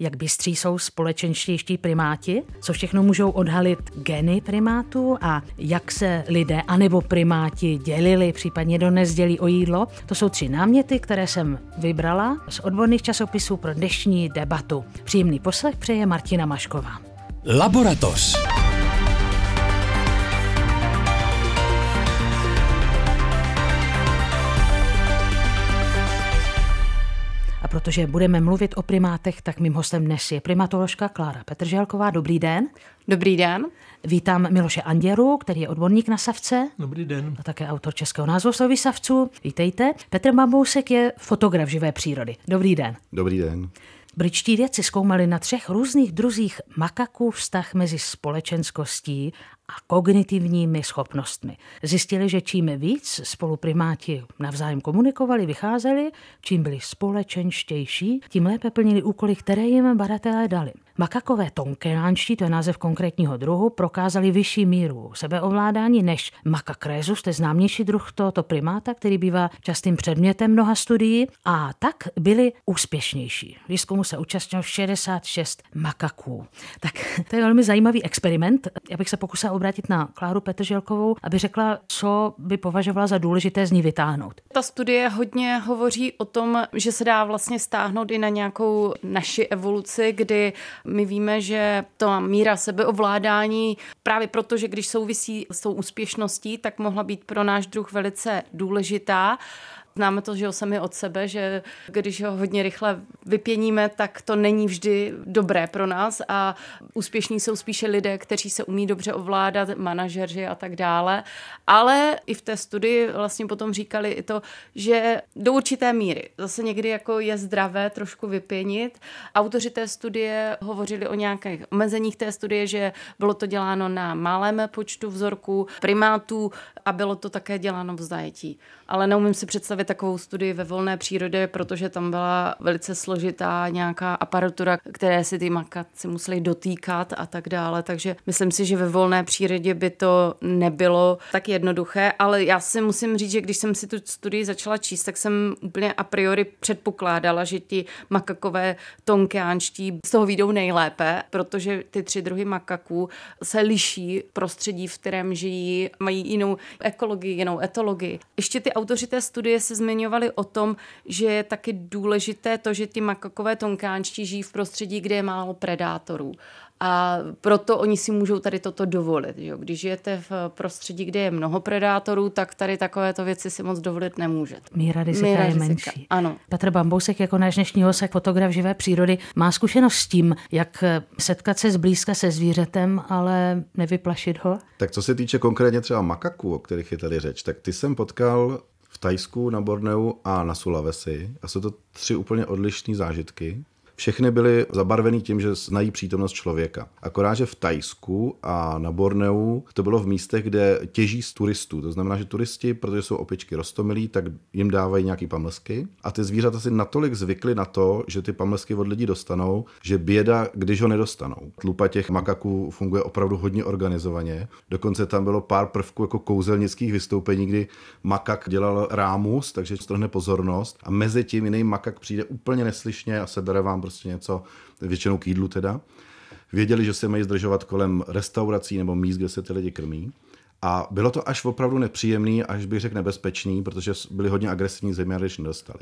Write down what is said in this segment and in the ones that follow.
jak bystří jsou společenštějští primáti, co všechno můžou odhalit geny primátů a jak se lidé anebo primáti dělili, případně dnes dělí o jídlo. To jsou tři náměty, které jsem vybrala z odborných časopisů pro dnešní debatu. Příjemný poslech přeje Martina Mašková. Laboratoř. A protože budeme mluvit o primátech, tak mým hostem dnes je primatoložka Klára Petrželková. Dobrý den. Dobrý den. Vítám Miloše Anděru, který je odborník na savce. Dobrý den. A také autor českého názvu slovy savců. Vítejte. Petr Mambousek je fotograf živé přírody. Dobrý den. Dobrý den. Britští vědci zkoumali na třech různých druzích makaků vztah mezi společenskostí a kognitivními schopnostmi. Zjistili, že čím víc spolu primáti navzájem komunikovali, vycházeli, čím byli společenštější, tím lépe plnili úkoly, které jim badatelé dali. Makakové tonkeránští, to je název konkrétního druhu, prokázali vyšší míru sebeovládání než makakrézus, to je známější druh tohoto primáta, který bývá častým předmětem mnoha studií, a tak byli úspěšnější. Výzkumu se účastnilo 66 makaků. Tak to je velmi zajímavý experiment. Já bych se pokusila obrátit na Kláru Petrželkovou, aby řekla, co by považovala za důležité z ní vytáhnout. Ta studie hodně hovoří o tom, že se dá vlastně stáhnout i na nějakou naši evoluci, kdy my víme, že ta míra sebeovládání právě proto, že když souvisí s tou úspěšností, tak mohla být pro náš druh velice důležitá. Známe to, že ho sami od sebe, že když ho hodně rychle vypěníme, tak to není vždy dobré pro nás a úspěšní jsou spíše lidé, kteří se umí dobře ovládat, manažeři a tak dále. Ale i v té studii vlastně potom říkali i to, že do určité míry zase někdy jako je zdravé trošku vypěnit. Autoři té studie hovořili o nějakých omezeních té studie, že bylo to děláno na malém počtu vzorků primátů a bylo to také děláno v zajetí. Ale neumím si představit takovou studii ve volné přírodě, protože tam byla velice složitá nějaká aparatura, které si ty makaci museli dotýkat a tak dále. Takže myslím si, že ve volné přírodě by to nebylo tak jednoduché, ale já si musím říct, že když jsem si tu studii začala číst, tak jsem úplně a priori předpokládala, že ti makakové tonkeánští z toho výjdou nejlépe, protože ty tři druhy makaků se liší prostředí, v kterém žijí, mají jinou ekologii, jinou etologii. Ještě ty autoři té studie se zmiňovali o tom, že je taky důležité to, že ty makakové tonkánčtí žijí v prostředí, kde je málo predátorů. A proto oni si můžou tady toto dovolit. Že? Když žijete v prostředí, kde je mnoho predátorů, tak tady takovéto věci si moc dovolit nemůžete. Míra rizika Míra je rizika. menší. Ano. Petr Bambousek jako náš dnešní hosek, fotograf živé přírody, má zkušenost s tím, jak setkat se zblízka se zvířetem, ale nevyplašit ho? Tak co se týče konkrétně třeba makaků, o kterých je tady řeč, tak ty jsem potkal v Tajsku, na Borneu a na Sulawesi. A jsou to tři úplně odlišné zážitky. Všechny byly zabarvený tím, že znají přítomnost člověka. Akorát, že v Tajsku a na Borneu to bylo v místech, kde těží z turistů. To znamená, že turisti, protože jsou opičky rostomilí, tak jim dávají nějaký pamlsky. A ty zvířata si natolik zvykly na to, že ty pamlsky od lidí dostanou, že běda, když ho nedostanou. Tlupa těch makaků funguje opravdu hodně organizovaně. Dokonce tam bylo pár prvků jako kouzelnických vystoupení, kdy makak dělal rámus, takže strhne pozornost a mezi tím jiný makak přijde úplně neslyšně a sebere vám prostě něco, většinou k jídlu teda. Věděli, že se mají zdržovat kolem restaurací nebo míst, kde se ty lidi krmí. A bylo to až opravdu nepříjemný, až bych řekl nebezpečný, protože byli hodně agresivní zejména, když nedostali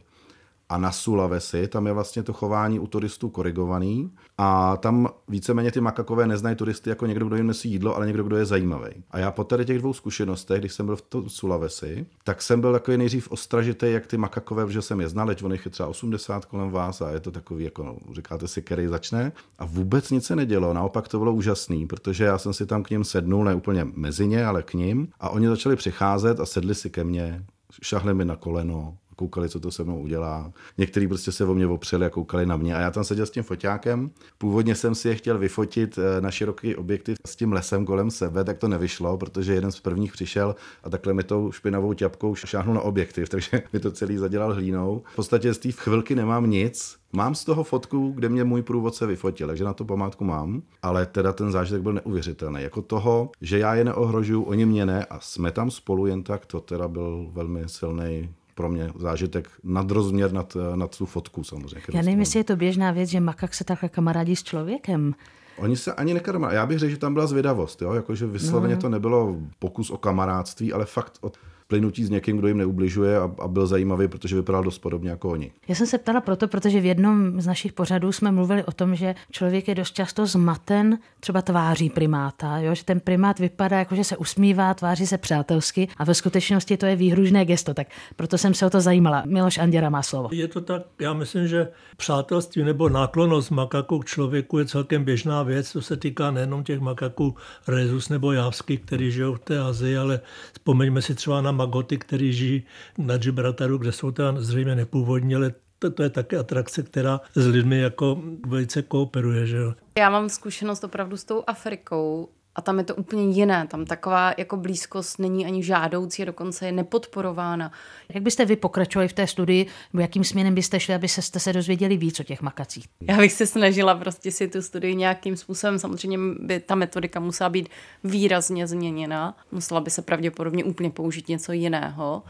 a na Sulawesi, tam je vlastně to chování u turistů korigovaný a tam víceméně ty makakové neznají turisty jako někdo, kdo jim nesí jídlo, ale někdo, kdo je zajímavý. A já po tady těch dvou zkušenostech, když jsem byl v to Sulawesi, tak jsem byl takový nejdřív ostražitý, jak ty makakové, protože jsem je znal, on je třeba 80 kolem vás a je to takový, jako no, říkáte si, který začne. A vůbec nic se nedělo, naopak to bylo úžasný, protože já jsem si tam k ním sednul, ne úplně mezi ně, ale k ním a oni začali přicházet a sedli si ke mně, šahli mi na koleno, koukali, co to se mnou udělá. Někteří prostě se o mě opřeli a koukali na mě. A já tam seděl s tím foťákem. Původně jsem si je chtěl vyfotit eh, na široký objektiv s tím lesem kolem sebe, tak to nevyšlo, protože jeden z prvních přišel a takhle mi tou špinavou ťapkou šáhnul na objektiv, takže mi to celý zadělal hlínou. V podstatě z té chvilky nemám nic, Mám z toho fotku, kde mě můj průvodce vyfotil, takže na to památku mám, ale teda ten zážitek byl neuvěřitelný. Jako toho, že já je neohrožuju, oni mě ne a jsme tam spolu jen tak, to teda byl velmi silný pro mě zážitek nadrozměr nad, nad tu fotku samozřejmě. Já nevím, jestli je to běžná věc, že makak se takhle kamarádí s člověkem. Oni se ani nekarma. Já bych řekl, že tam byla zvědavost, jo? Jakože vysloveně no. to nebylo pokus o kamarádství, ale fakt o plynutí s někým, kdo jim neubližuje a, a byl zajímavý, protože vypadal dost podobně jako oni. Já jsem se ptala proto, protože v jednom z našich pořadů jsme mluvili o tom, že člověk je dost často zmaten třeba tváří primáta, jo? že ten primát vypadá jako, že se usmívá, tváří se přátelsky a ve skutečnosti to je výhružné gesto. Tak proto jsem se o to zajímala. Miloš Anděra má slovo. Je to tak, já myslím, že přátelství nebo náklonost makaku k člověku je celkem běžná věc, to se týká nejenom těch makaků rezus nebo jávsky, který žijou v té Azii, ale vzpomeňme si třeba na magoty, který žijí na Gibraltaru, kde jsou tam zřejmě nepůvodní, ale to, to je také atrakce, která s lidmi jako velice kooperuje. Že jo? Já mám zkušenost opravdu s tou Afrikou a tam je to úplně jiné. Tam taková jako blízkost není ani žádoucí, dokonce je nepodporována. Jak byste vy pokračovali v té studii, nebo jakým směrem byste šli, aby se, se dozvěděli víc o těch makacích? Já bych se snažila prostě si tu studii nějakým způsobem, samozřejmě by ta metodika musela být výrazně změněna, musela by se pravděpodobně úplně použít něco jiného.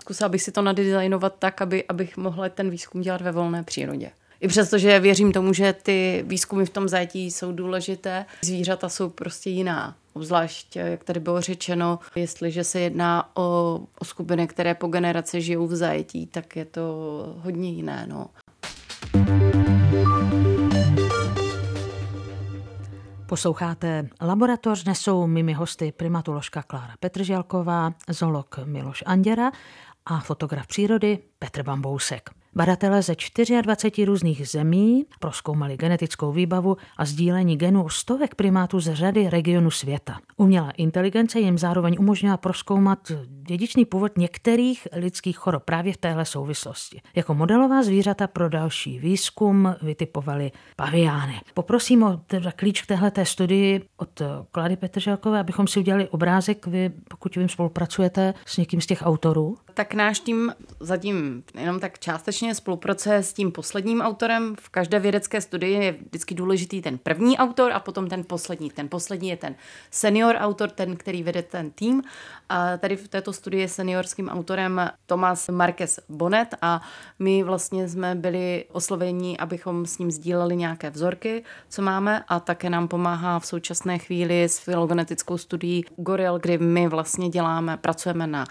Zkusila bych si to nadizajnovat tak, aby, abych mohla ten výzkum dělat ve volné přírodě. I přesto, že věřím tomu, že ty výzkumy v tom zajetí jsou důležité, zvířata jsou prostě jiná. Obzvlášť, jak tady bylo řečeno, jestliže se jedná o, o skupiny, které po generace žijou v zajetí, tak je to hodně jiné. No. Posloucháte Laboratoř, dnes jsou mými hosty primatoložka Klára Petrželková, zoolog Miloš Anděra a fotograf přírody Petr Bambousek. Badatelé ze 24 různých zemí proskoumali genetickou výbavu a sdílení genů stovek primátů z řady regionů světa. Umělá inteligence jim zároveň umožnila proskoumat dědičný původ některých lidských chorob právě v téhle souvislosti. Jako modelová zvířata pro další výzkum vytipovali paviány. Poprosím o teda klíč k téhle studii od Klady Petrželkové, abychom si udělali obrázek. Vy, pokud vím, spolupracujete s někým z těch autorů? Tak náš tým zatím jenom tak částečně spolupracuje s tím posledním autorem. V každé vědecké studii je vždycky důležitý ten první autor a potom ten poslední. Ten poslední je ten senior autor, ten, který vede ten tým. A tady v této studii je seniorským autorem Tomás Marquez Bonet a my vlastně jsme byli osloveni, abychom s ním sdíleli nějaké vzorky, co máme a také nám pomáhá v současné chvíli s filogenetickou studií goril, kdy my vlastně děláme, pracujeme na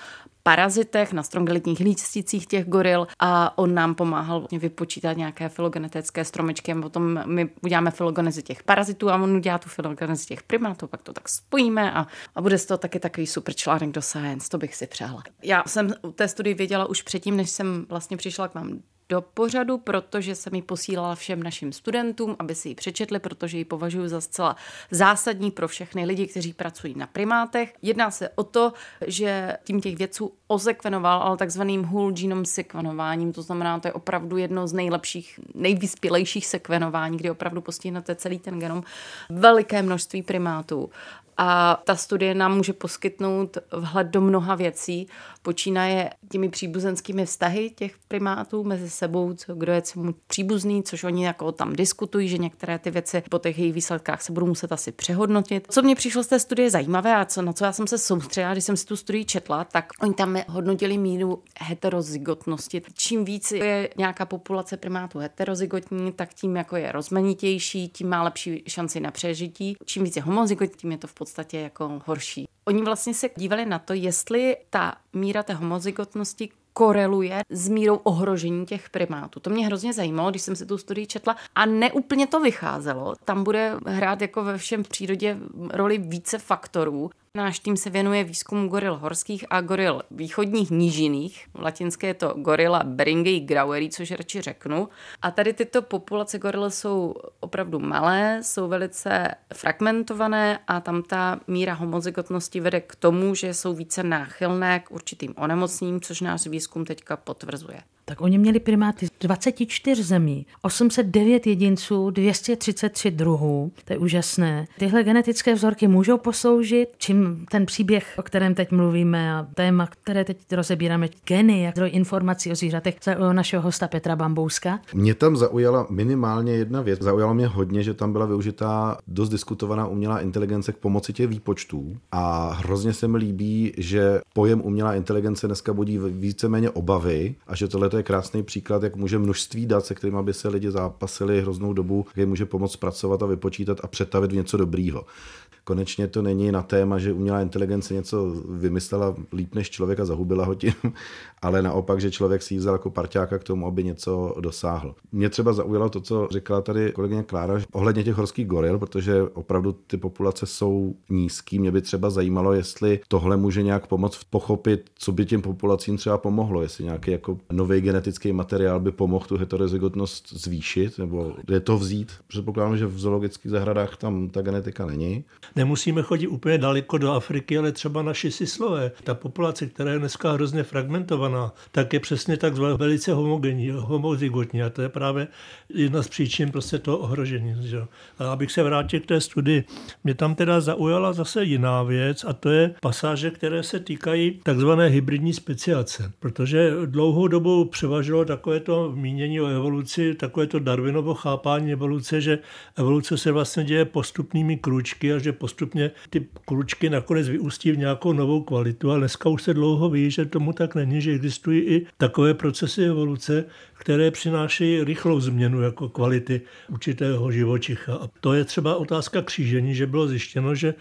parazitech, na strongelitních lísticích těch goril a on nám pomáhal vlastně vypočítat nějaké filogenetické stromečky a potom my uděláme filogenezi těch parazitů a on udělá tu filogenezi těch primátů, pak to tak spojíme a, a bude z toho taky takový super článek do Science, to bych si přála. Já jsem u té studii věděla už předtím, než jsem vlastně přišla k vám do pořadu, protože jsem ji posílala všem našim studentům, aby si ji přečetli, protože ji považuji za zcela zásadní pro všechny lidi, kteří pracují na primátech. Jedná se o to, že tím těch vědců ozekvenoval, ale takzvaným whole genome sekvenováním, to znamená, to je opravdu jedno z nejlepších, nejvyspělejších sekvenování, kdy opravdu postihnete celý ten genom veliké množství primátů. A ta studie nám může poskytnout vhled do mnoha věcí. Počínaje těmi příbuzenskými vztahy těch primátů mezi sebou, co, kdo je mu příbuzný, což oni jako tam diskutují, že některé ty věci po těch jejich výsledkách se budou muset asi přehodnotit. Co mě přišlo z té studie zajímavé a co, na co já jsem se soustředila, když jsem si tu studii četla, tak oni tam hodnotili míru heterozygotnosti. Čím víc je nějaká populace primátů heterozygotní, tak tím jako je rozmanitější, tím má lepší šanci na přežití. Čím víc je homozygotní, tím je to v podstatě jako horší. Oni vlastně se dívali na to, jestli ta míra té homozygotnosti koreluje s mírou ohrožení těch primátů. To mě hrozně zajímalo, když jsem si tu studii četla a neúplně to vycházelo. Tam bude hrát jako ve všem přírodě roli více faktorů. Náš tým se věnuje výzkumu goril horských a goril východních nížiných. V latinské je to gorila Beringei graueri, což radši řeknu. A tady tyto populace goril jsou opravdu malé, jsou velice fragmentované a tam ta míra homozygotnosti vede k tomu, že jsou více náchylné k určitým onemocněním, což náš výzkum teďka potvrzuje. Tak oni měli primáty z 24 zemí, 809 jedinců, 233 druhů. To je úžasné. Tyhle genetické vzorky můžou posloužit, čím ten příběh, o kterém teď mluvíme a téma, které teď rozebíráme, geny, jak zdroj informací o zvířatech, zaujalo našeho hosta Petra Bambouska. Mě tam zaujala minimálně jedna věc. Zaujalo mě hodně, že tam byla využitá dost diskutovaná umělá inteligence k pomoci těch výpočtů a hrozně se mi líbí, že pojem umělá inteligence dneska budí víceméně obavy a že tohle je krásný příklad, jak může množství dat, se kterými by se lidi zápasili hroznou dobu, jak je může pomoct pracovat a vypočítat a přetavit v něco dobrýho. Konečně to není na téma, že umělá inteligence něco vymyslela líp než člověk a zahubila ho tím, ale naopak, že člověk si ji vzal jako parťáka k tomu, aby něco dosáhl. Mě třeba zaujalo to, co říkala tady kolegyně Klára ohledně těch horských goril, protože opravdu ty populace jsou nízký. Mě by třeba zajímalo, jestli tohle může nějak pomoct pochopit, co by těm populacím třeba pomohlo, jestli nějaký jako nový genetický materiál by pomohl tu heterozygotnost zvýšit, nebo je to vzít. Předpokládám, že v zoologických zahradách tam ta genetika není. Nemusíme chodit úplně daleko do Afriky, ale třeba naši sislové. Ta populace, která je dneska hrozně fragmentovaná, tak je přesně tak velice homogenní, homozygotní a to je právě jedna z příčin prostě toho ohrožení. Že? A abych se vrátil k té studii, mě tam teda zaujala zase jiná věc a to je pasáže, které se týkají takzvané hybridní speciace, protože dlouhou dobu převažilo takové to mínění o evoluci, takové to Darwinovo chápání evoluce, že evoluce se vlastně děje postupnými krůčky a že postupně ty kručky nakonec vyústí v nějakou novou kvalitu, ale dneska už se dlouho ví, že tomu tak není, že existují i takové procesy evoluce, které přinášejí rychlou změnu jako kvality určitého živočicha. A to je třeba otázka křížení, že bylo zjištěno, že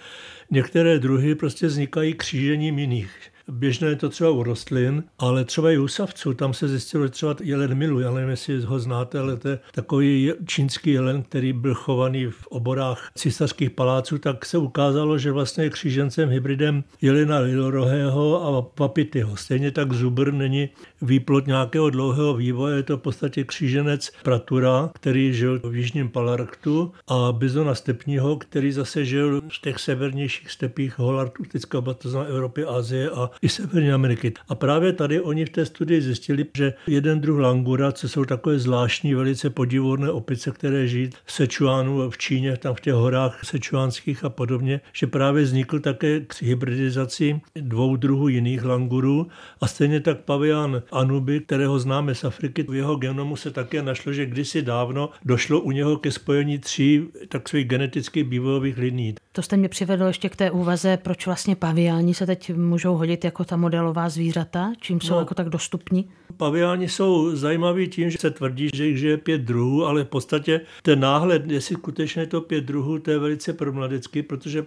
některé druhy prostě vznikají křížením jiných. Běžné je to třeba u rostlin, ale třeba i u savců. Tam se zjistilo, že třeba jelen milu, já nevím, jestli ho znáte, ale to je takový čínský jelen, který byl chovaný v oborách císařských paláců, tak se ukázalo, že vlastně je křížencem hybridem jelena lilorohého a papityho. Stejně tak zubr není výplod nějakého dlouhého vývoje, je to v podstatě kříženec pratura, který žil v jižním Palarktu a bizona stepního, který zase žil v těch severnějších stepích holarktického batozna Evropy, Asie a i Severní Ameriky. A právě tady oni v té studii zjistili, že jeden druh langura, co jsou takové zvláštní, velice podivuhodné opice, které žijí v Sečuánu v Číně, tam v těch horách sečuánských a podobně, že právě vznikl také k hybridizaci dvou druhů jiných langurů a stejně tak pavian Anubi, kterého známe z Afriky, v jeho genomu se také našlo, že kdysi dávno došlo u něho ke spojení tří takových genetických vývojových liní. To jste mě přivedl ještě k té úvaze, proč vlastně paviáni se teď můžou hodit jako ta modelová zvířata, čím jsou no, jako tak dostupní? Paviáni jsou zajímaví tím, že se tvrdí, že jich žije pět druhů, ale v podstatě ten náhled, jestli skutečně je to pět druhů, to je velice problematický, protože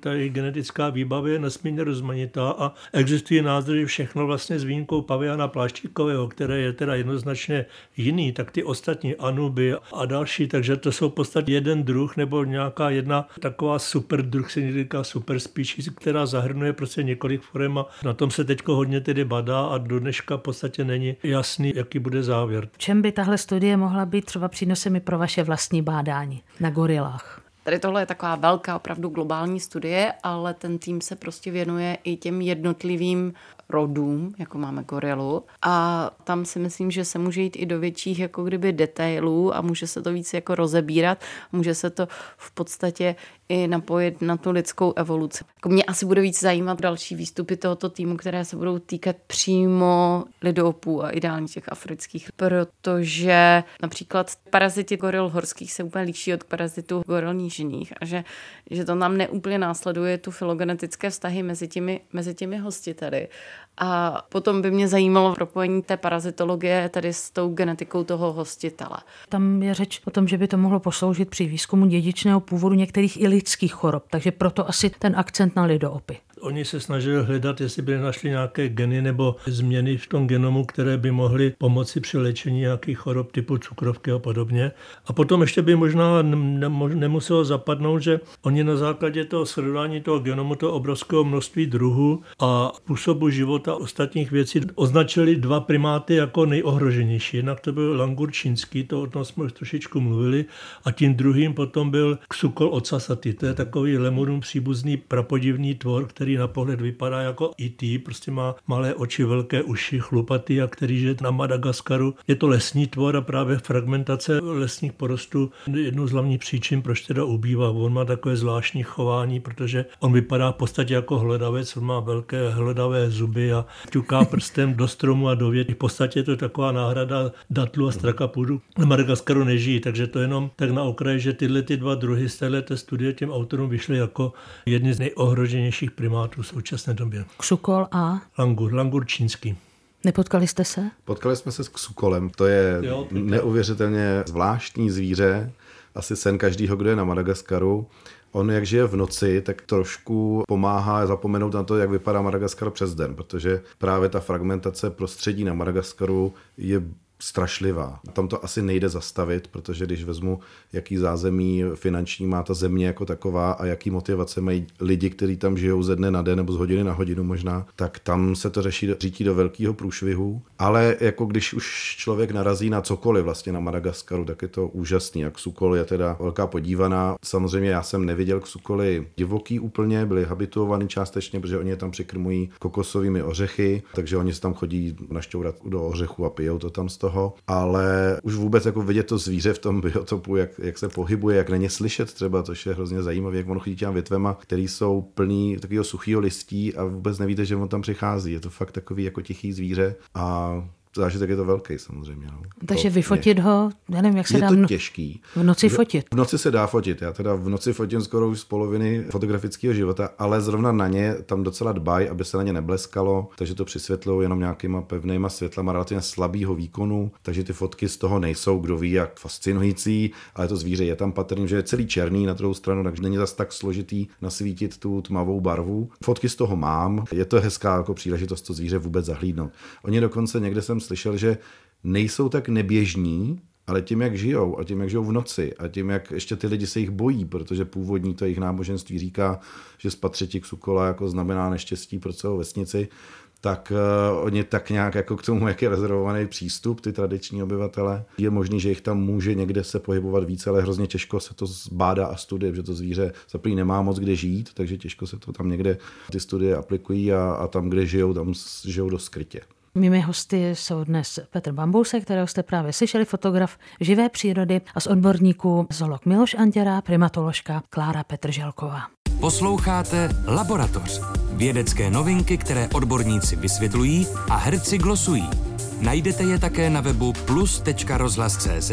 ta jejich genetická výbava je nesmírně rozmanitá a existuje názor, že všechno vlastně s výjimkou paviana pláštíkového, které je teda jednoznačně jiný, tak ty ostatní anuby a další, takže to jsou v podstatě jeden druh nebo nějaká jedna taková super druh, se říká super species, která zahrnuje prostě několik forem a na tom se teď hodně tedy badá a do dneška v podstatě není jasný, jaký bude závěr. Čem by tahle studie mohla být třeba přínosem i pro vaše vlastní bádání na gorilách? Tady tohle je taková velká, opravdu globální studie, ale ten tým se prostě věnuje i těm jednotlivým rodům, jako máme gorilu. A tam si myslím, že se může jít i do větších jako kdyby detailů a může se to víc jako rozebírat. Může se to v podstatě i napojit na tu lidskou evoluci. Jako mě asi bude víc zajímat další výstupy tohoto týmu, které se budou týkat přímo lidopů a ideálně těch afrických, protože například paraziti goril horských se úplně liší od parazitů goril nížiných a že, že to nám neúplně následuje tu filogenetické vztahy mezi těmi, mezi těmi hostiteli. A potom by mě zajímalo propojení té parazitologie tedy s tou genetikou toho hostitele. Tam je řeč o tom, že by to mohlo posloužit při výzkumu dědičného původu některých i lidských chorob, takže proto asi ten akcent na lidoopy. Oni se snažili hledat, jestli by našli nějaké geny nebo změny v tom genomu, které by mohly pomoci při léčení nějakých chorob typu cukrovky a podobně. A potom ještě by možná nemuselo zapadnout, že oni na základě toho sledování toho genomu, toho obrovského množství druhů a způsobu života ostatních věcí označili dva primáty jako nejohroženější. Jednak to byl langur čínský, to o tom jsme už trošičku mluvili, a tím druhým potom byl ksukol ocasaty. To je takový lemurům příbuzný prapodivný tvor, který který na pohled vypadá jako IT, prostě má malé oči, velké uši, chlupatý a který žije na Madagaskaru. Je to lesní tvor a právě fragmentace lesních porostů jednou z hlavních příčin, proč teda ubývá. On má takové zvláštní chování, protože on vypadá v podstatě jako hledavec, on má velké hledavé zuby a ťuká prstem do stromu a do větví. V podstatě to je taková náhrada datlu a strakapudu. Na Madagaskaru nežijí, takže to jenom tak na okraji, že tyhle ty dva druhy z této studie těm autorům vyšly jako jedny z nejohroženějších primátů v současné době. Ksukol a? Langur, langur čínský. Nepotkali jste se? Potkali jsme se s ksukolem. To je jo, neuvěřitelně zvláštní zvíře. Asi sen každýho, kdo je na Madagaskaru. On, jak žije v noci, tak trošku pomáhá zapomenout na to, jak vypadá Madagaskar přes den, protože právě ta fragmentace prostředí na Madagaskaru je strašlivá. Tam to asi nejde zastavit, protože když vezmu, jaký zázemí finanční má ta země jako taková a jaký motivace mají lidi, kteří tam žijou ze dne na den nebo z hodiny na hodinu možná, tak tam se to řeší řítí do velkého průšvihu. Ale jako když už člověk narazí na cokoliv vlastně na Madagaskaru, tak je to úžasný. Jak Sukol je teda velká podívaná. Samozřejmě já jsem neviděl Sukoly divoký úplně, byli habituovaný částečně, protože oni je tam přikrmují kokosovými ořechy, takže oni se tam chodí našťourat do ořechu a pijou to tam z toho toho, ale už vůbec jako vidět to zvíře v tom biotopu, jak, jak se pohybuje, jak není slyšet třeba, což je hrozně zajímavé, jak ono chodí těm větvema, který jsou plný takového suchého listí a vůbec nevíte, že on tam přichází. Je to fakt takový jako tichý zvíře a zážitek je to velký samozřejmě. No. Takže to vyfotit mě. ho, já nevím, jak se je dá to těžký. v noci fotit. V noci se dá fotit, já teda v noci fotím skoro už z poloviny fotografického života, ale zrovna na ně tam docela dbají, aby se na ně nebleskalo, takže to přisvětlují jenom nějakýma pevnýma světlama relativně slabého výkonu, takže ty fotky z toho nejsou, kdo ví, jak fascinující, ale to zvíře je tam patrný, že je celý černý na druhou stranu, takže není zas tak složitý nasvítit tu tmavou barvu. Fotky z toho mám, je to hezká jako příležitost to zvíře vůbec zahlídnout. Oni dokonce někde jsem slyšel, že nejsou tak neběžní, ale tím, jak žijou a tím, jak žijou v noci a tím, jak ještě ty lidi se jich bojí, protože původní to jejich náboženství říká, že spatřetí ksukola jako znamená neštěstí pro celou vesnici, tak uh, oni tak nějak jako k tomu, jak je rezervovaný přístup, ty tradiční obyvatele. Je možný, že jich tam může někde se pohybovat více, ale hrozně těžko se to zbádá a studie, že to zvíře zaprý nemá moc kde žít, takže těžko se to tam někde ty studie aplikují a, a tam, kde žijou, tam žijou do skrytě. Mými hosty jsou dnes Petr Bambouse, kterého jste právě slyšeli, fotograf živé přírody a z odborníků zoolog Miloš Anděra, primatoložka Klára Petrželková. Posloucháte Laboratoř. Vědecké novinky, které odborníci vysvětlují a herci glosují. Najdete je také na webu plus.rozhlas.cz,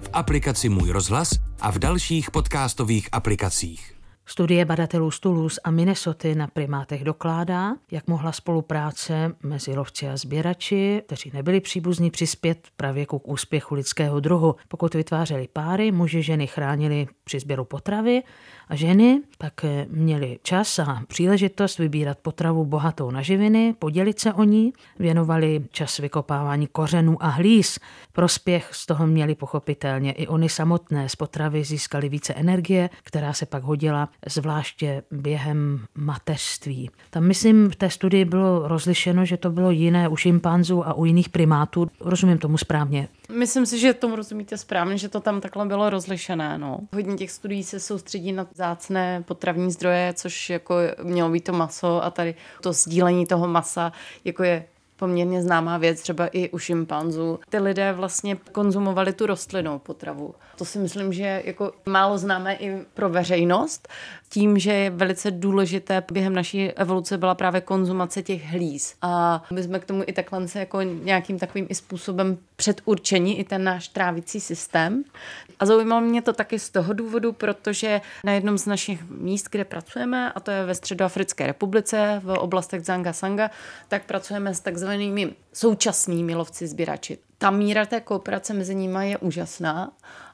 v aplikaci Můj rozhlas a v dalších podcastových aplikacích. Studie badatelů z Toulouse a Minnesota na primátech dokládá, jak mohla spolupráce mezi lovci a sběrači, kteří nebyli příbuzní, přispět pravěku k úspěchu lidského druhu. Pokud vytvářeli páry, muži ženy chránili při sběru potravy a ženy pak měly čas a příležitost vybírat potravu bohatou na živiny, podělit se o ní, věnovali čas vykopávání kořenů a hlíz. Prospěch z toho měli pochopitelně i oni samotné. Z potravy získali více energie, která se pak hodila zvláště během mateřství. Tam, myslím, v té studii bylo rozlišeno, že to bylo jiné u šimpanzů a u jiných primátů. Rozumím tomu správně. Myslím si, že tomu rozumíte správně, že to tam takhle bylo rozlišené. No. Hodně těch studií se soustředí na zácné potravní zdroje, což jako mělo být to maso a tady to sdílení toho masa, jako je poměrně známá věc, třeba i u šimpanzů. Ty lidé vlastně konzumovali tu rostlinnou potravu. To si myslím, že jako málo známé i pro veřejnost, tím, že je velice důležité během naší evoluce byla právě konzumace těch hlíz. A my jsme k tomu i takhle se jako nějakým takovým i způsobem předurčení i ten náš trávicí systém. A zaujímalo mě to taky z toho důvodu, protože na jednom z našich míst, kde pracujeme, a to je ve Středoafrické republice, v oblastech Zanga Sanga, tak pracujeme s takzvanými současnými lovci sběrači. Ta míra té kooperace mezi nimi je úžasná.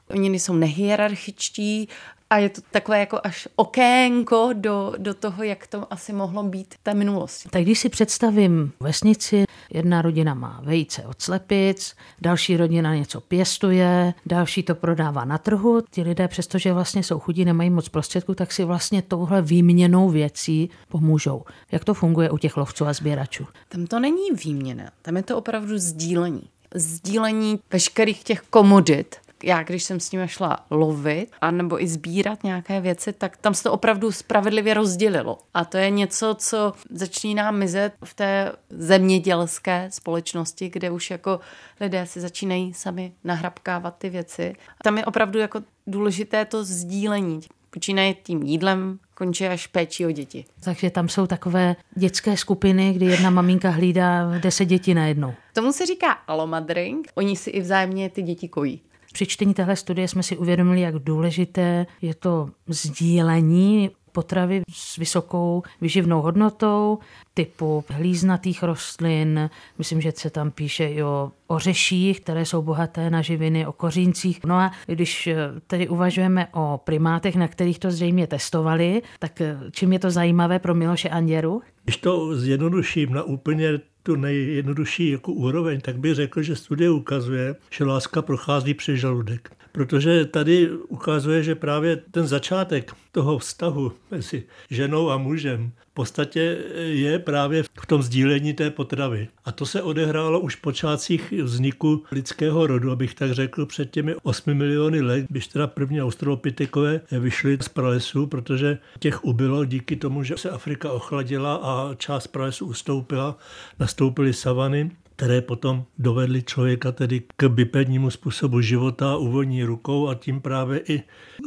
Oni nejsou nehierarchičtí, a je to takové jako až okénko do, do toho, jak to asi mohlo být v té minulosti. Tak když si představím vesnici, jedna rodina má vejce od slepic, další rodina něco pěstuje, další to prodává na trhu. Ti lidé, přestože vlastně jsou chudí, nemají moc prostředků, tak si vlastně touhle výměnou věcí pomůžou. Jak to funguje u těch lovců a sběračů? Tam to není výměna, tam je to opravdu sdílení. Sdílení veškerých těch komodit, já, když jsem s nimi šla lovit, anebo i sbírat nějaké věci, tak tam se to opravdu spravedlivě rozdělilo. A to je něco, co začíná mizet v té zemědělské společnosti, kde už jako lidé si začínají sami nahrabkávat ty věci. Tam je opravdu jako důležité to sdílení. Počínaje tím jídlem, končí až péčí o děti. Takže tam jsou takové dětské skupiny, kdy jedna maminka hlídá deset dětí najednou. Tomu se říká alomadring. Oni si i vzájemně ty děti kojí. Při čtení téhle studie jsme si uvědomili, jak důležité je to sdílení potravy s vysokou vyživnou hodnotou, typu hlíznatých rostlin, myslím, že se tam píše i o ořeších, které jsou bohaté na živiny, o koříncích. No a když eh, tedy uvažujeme o primátech, na kterých to zřejmě testovali, tak eh, čím je to zajímavé pro Miloše Anděru? Když to zjednoduším na úplně tu nejjednodušší jako úroveň, tak bych řekl, že studie ukazuje, že láska prochází přes žaludek. Protože tady ukazuje, že právě ten začátek toho vztahu mezi ženou a mužem v podstatě je právě v tom sdílení té potravy. A to se odehrálo už v počátcích vzniku lidského rodu, abych tak řekl, před těmi 8 miliony let, když teda první australopitekové vyšli z pralesu, protože těch ubylo díky tomu, že se Afrika ochladila a část pralesu ustoupila, nastoupily savany které potom dovedly člověka tedy k bipednímu způsobu života, uvolní rukou a tím právě i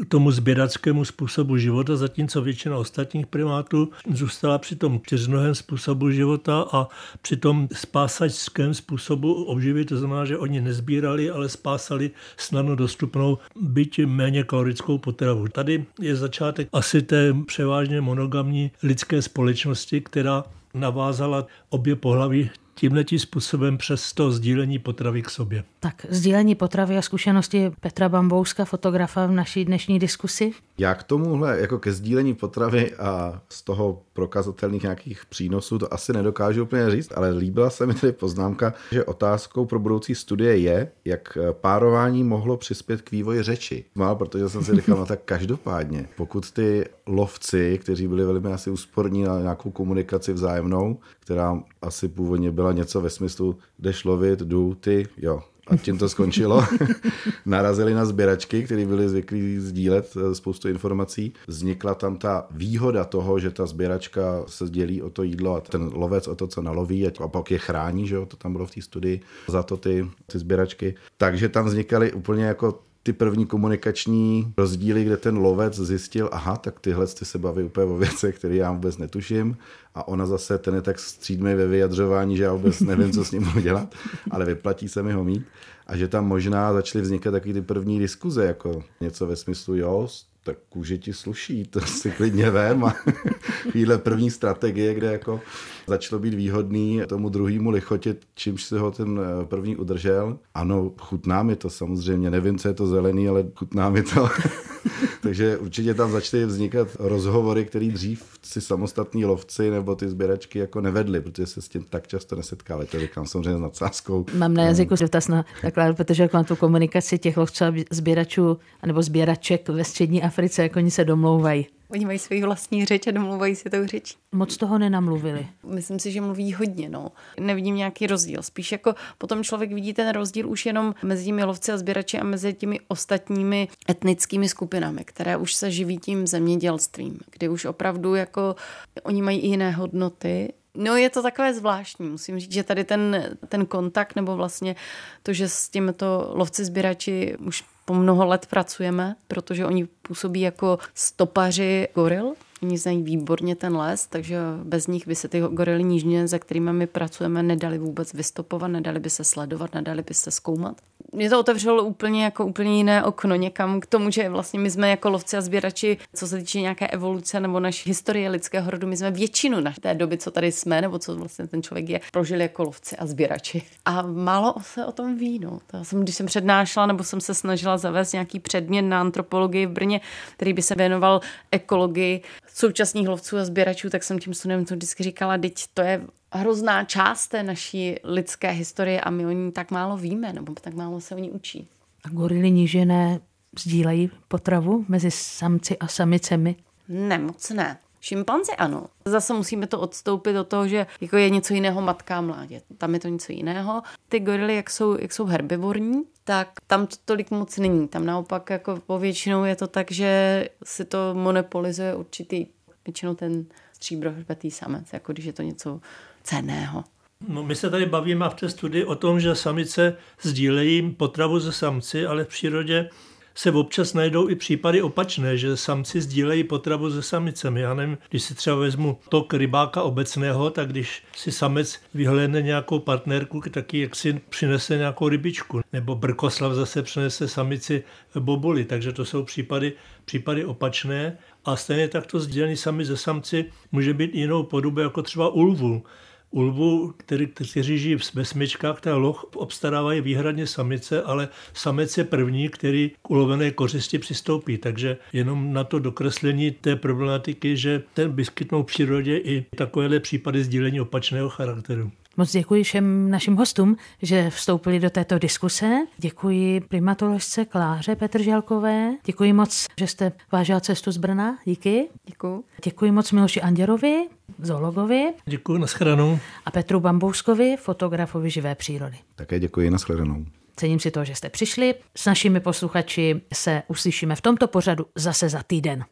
tomu sběrackému způsobu života, zatímco většina ostatních primátů zůstala při tom čtyřnohém způsobu života a při tom spásačském způsobu obživy, to znamená, že oni nezbírali, ale spásali snadno dostupnou, byť méně kalorickou potravu. Tady je začátek asi té převážně monogamní lidské společnosti, která navázala obě pohlaví tímhletím způsobem přes to sdílení potravy k sobě. Tak sdílení potravy a zkušenosti Petra Bambouska, fotografa v naší dnešní diskusi? Já k tomuhle, jako ke sdílení potravy a z toho prokazatelných nějakých přínosů, to asi nedokážu úplně říct, ale líbila se mi tady poznámka, že otázkou pro budoucí studie je, jak párování mohlo přispět k vývoji řeči. Mal, protože jsem si říkal, no tak každopádně, pokud ty lovci, kteří byli velmi asi úsporní na nějakou komunikaci vzájemnou, která asi původně byla něco ve smyslu, jdeš lovit, jdu, ty, jo, a tím to skončilo. Narazili na sběračky, které byly zvyklí sdílet eh, spoustu informací. Vznikla tam ta výhoda toho, že ta sběračka se dělí o to jídlo a ten lovec o to, co naloví a pak je chrání, že jo, to tam bylo v té studii, za to ty, ty sběračky. Takže tam vznikaly úplně jako ty první komunikační rozdíly, kde ten lovec zjistil, aha, tak tyhle ty se baví úplně o věcech, které já vůbec netuším a ona zase, ten je tak střídmý ve vyjadřování, že já vůbec nevím, co s ním budu dělat, ale vyplatí se mi ho mít a že tam možná začaly vznikat taky ty první diskuze, jako něco ve smyslu, jo, tak kůže ti sluší, to si klidně vem. A chvíle první strategie, kde jako začalo být výhodný tomu druhému lichotit, čímž si ho ten eh, první udržel. Ano, chutná mi to samozřejmě, nevím, co je to zelený, ale chutná mi to. Takže určitě tam začaly vznikat rozhovory, které dřív si samostatní lovci nebo ty sběračky jako nevedli, protože se s tím tak často nesetkali. To říkám samozřejmě s nadsázkou. Mám na jazyku dotaz na takhle, protože jak mám tu komunikaci těch lovců a sběračů, nebo sběraček ve střední Africe, jak oni se domlouvají. Oni mají svůj vlastní řeč a domluvají si tou řeč. Moc toho nenamluvili. Myslím si, že mluví hodně, no. Nevidím nějaký rozdíl. Spíš jako potom člověk vidí ten rozdíl už jenom mezi těmi lovci a sběrači a mezi těmi ostatními etnickými skupinami, které už se živí tím zemědělstvím, kdy už opravdu jako oni mají i jiné hodnoty, No je to takové zvláštní, musím říct, že tady ten, ten kontakt nebo vlastně to, že s těmito lovci sběrači už po mnoho let pracujeme, protože oni působí jako stopaři goril, Oni znají výborně ten les, takže bez nich by se ty gorily nížně, za kterými my pracujeme, nedali vůbec vystopovat, nedali by se sledovat, nedali by se zkoumat mě to otevřelo úplně jako úplně jiné okno někam k tomu, že vlastně my jsme jako lovci a sběrači, co se týče nějaké evoluce nebo naší historie lidského rodu, my jsme většinu na té doby, co tady jsme, nebo co vlastně ten člověk je, prožili jako lovci a sběrači. A málo se o tom ví. No. To jsem, když jsem přednášela nebo jsem se snažila zavést nějaký předmět na antropologii v Brně, který by se věnoval ekologii současných lovců a sběračů, tak jsem tím studentům vždycky říkala, teď to je hrozná část té naší lidské historie a my o ní tak málo víme, nebo tak málo se o ní učí. A gorily nížené sdílejí potravu mezi samci a samicemi? Ne, moc ne. Šimpanzi ano. Zase musíme to odstoupit do toho, že jako je něco jiného matka a mládě. Tam je to něco jiného. Ty gorily, jak jsou, jak jsou herbivorní, tak tam to tolik moc není. Tam naopak jako povětšinou je to tak, že si to monopolizuje určitý, většinou ten stříbrohrbetý samec, jako když je to něco cenného. No, my se tady bavíme v té studii o tom, že samice sdílejí potravu ze samci, ale v přírodě se občas najdou i případy opačné, že samci sdílejí potravu se samicemi. Já nevím, když si třeba vezmu tok rybáka obecného, tak když si samec vyhlédne nějakou partnerku, taky jak si přinese nějakou rybičku. Nebo brkoslav zase přinese samici bobuli. Takže to jsou případy, případy opačné. A stejně takto sdílení sami ze samci může být jinou podobou, jako třeba ulvu ulvu, který, kteří žijí ve smyčkách, ta loh obstarávají výhradně samice, ale samec je první, který k ulovené kořisti přistoupí. Takže jenom na to dokreslení té problematiky, že ten vyskytnou v přírodě i takovéhle případy sdílení opačného charakteru. Moc děkuji všem našim hostům, že vstoupili do této diskuse. Děkuji primatoložce Kláře Petrželkové. Děkuji moc, že jste vážila cestu z Brna. Díky. Děkuji. Děkuji moc Miloši Anděrovi, zoologovi. Děkuji, nashledanou. A Petru Bambouskovi, fotografovi živé přírody. Také děkuji, nashledanou. Cením si to, že jste přišli. S našimi posluchači se uslyšíme v tomto pořadu zase za týden.